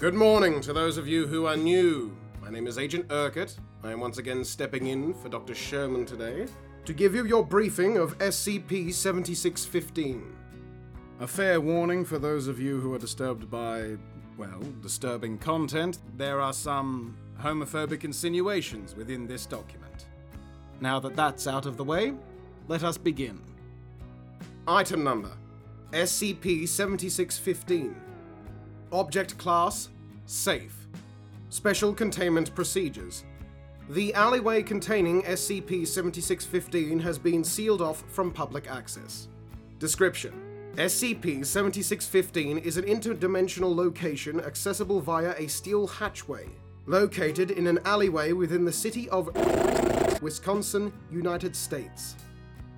Good morning to those of you who are new. My name is Agent Urquhart. I am once again stepping in for Dr. Sherman today to give you your briefing of SCP 7615. A fair warning for those of you who are disturbed by, well, disturbing content. There are some homophobic insinuations within this document. Now that that's out of the way, let us begin. Item number SCP 7615. Object class Safe. Special containment procedures. The alleyway containing SCP 7615 has been sealed off from public access. Description SCP 7615 is an interdimensional location accessible via a steel hatchway, located in an alleyway within the city of Wisconsin, United States.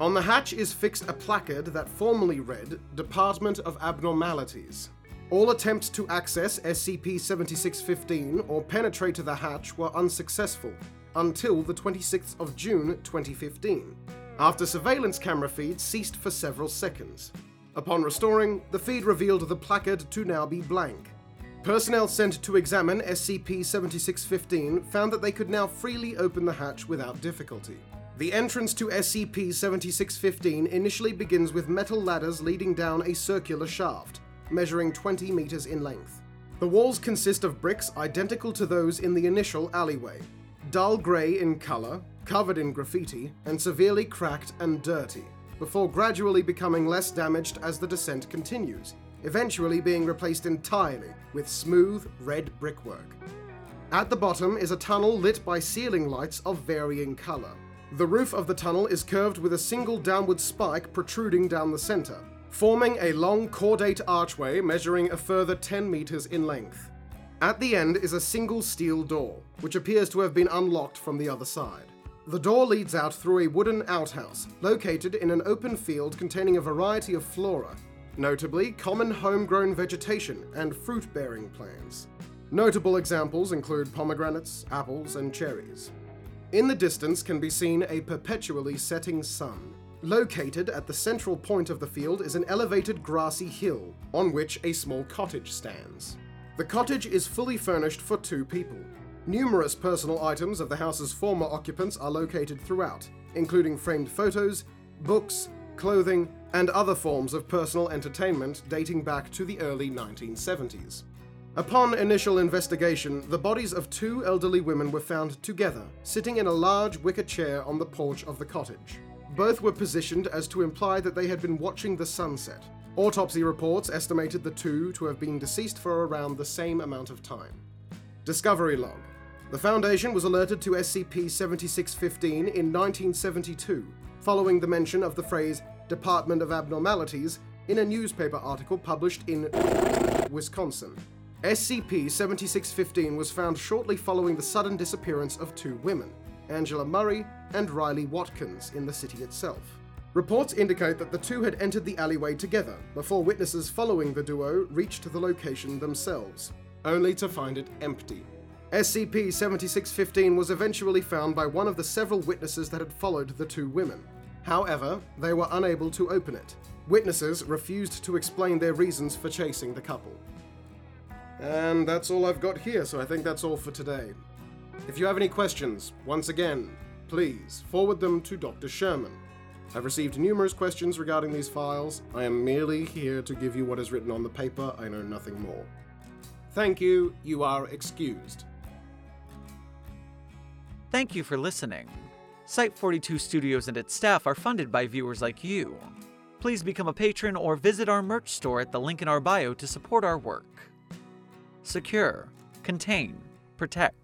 On the hatch is fixed a placard that formerly read Department of Abnormalities. All attempts to access SCP 7615 or penetrate the hatch were unsuccessful until the 26th of June 2015, after surveillance camera feeds ceased for several seconds. Upon restoring, the feed revealed the placard to now be blank. Personnel sent to examine SCP 7615 found that they could now freely open the hatch without difficulty. The entrance to SCP 7615 initially begins with metal ladders leading down a circular shaft, measuring 20 meters in length. The walls consist of bricks identical to those in the initial alleyway, dull grey in color, covered in graffiti, and severely cracked and dirty, before gradually becoming less damaged as the descent continues, eventually being replaced entirely with smooth red brickwork. At the bottom is a tunnel lit by ceiling lights of varying color. The roof of the tunnel is curved with a single downward spike protruding down the center, forming a long cordate archway measuring a further 10 meters in length. At the end is a single steel door, which appears to have been unlocked from the other side. The door leads out through a wooden outhouse, located in an open field containing a variety of flora, notably common homegrown vegetation and fruit bearing plants. Notable examples include pomegranates, apples, and cherries. In the distance can be seen a perpetually setting sun. Located at the central point of the field is an elevated grassy hill, on which a small cottage stands. The cottage is fully furnished for two people. Numerous personal items of the house's former occupants are located throughout, including framed photos, books, clothing, and other forms of personal entertainment dating back to the early 1970s. Upon initial investigation, the bodies of two elderly women were found together, sitting in a large wicker chair on the porch of the cottage. Both were positioned as to imply that they had been watching the sunset. Autopsy reports estimated the two to have been deceased for around the same amount of time. Discovery log. The Foundation was alerted to SCP 7615 in 1972, following the mention of the phrase Department of Abnormalities in a newspaper article published in Wisconsin. SCP 7615 was found shortly following the sudden disappearance of two women, Angela Murray and Riley Watkins, in the city itself. Reports indicate that the two had entered the alleyway together before witnesses following the duo reached the location themselves, only to find it empty. SCP 7615 was eventually found by one of the several witnesses that had followed the two women. However, they were unable to open it. Witnesses refused to explain their reasons for chasing the couple. And that's all I've got here, so I think that's all for today. If you have any questions, once again, please forward them to Dr. Sherman. I've received numerous questions regarding these files. I am merely here to give you what is written on the paper, I know nothing more. Thank you, you are excused. Thank you for listening. Site 42 Studios and its staff are funded by viewers like you. Please become a patron or visit our merch store at the link in our bio to support our work. Secure, contain, protect.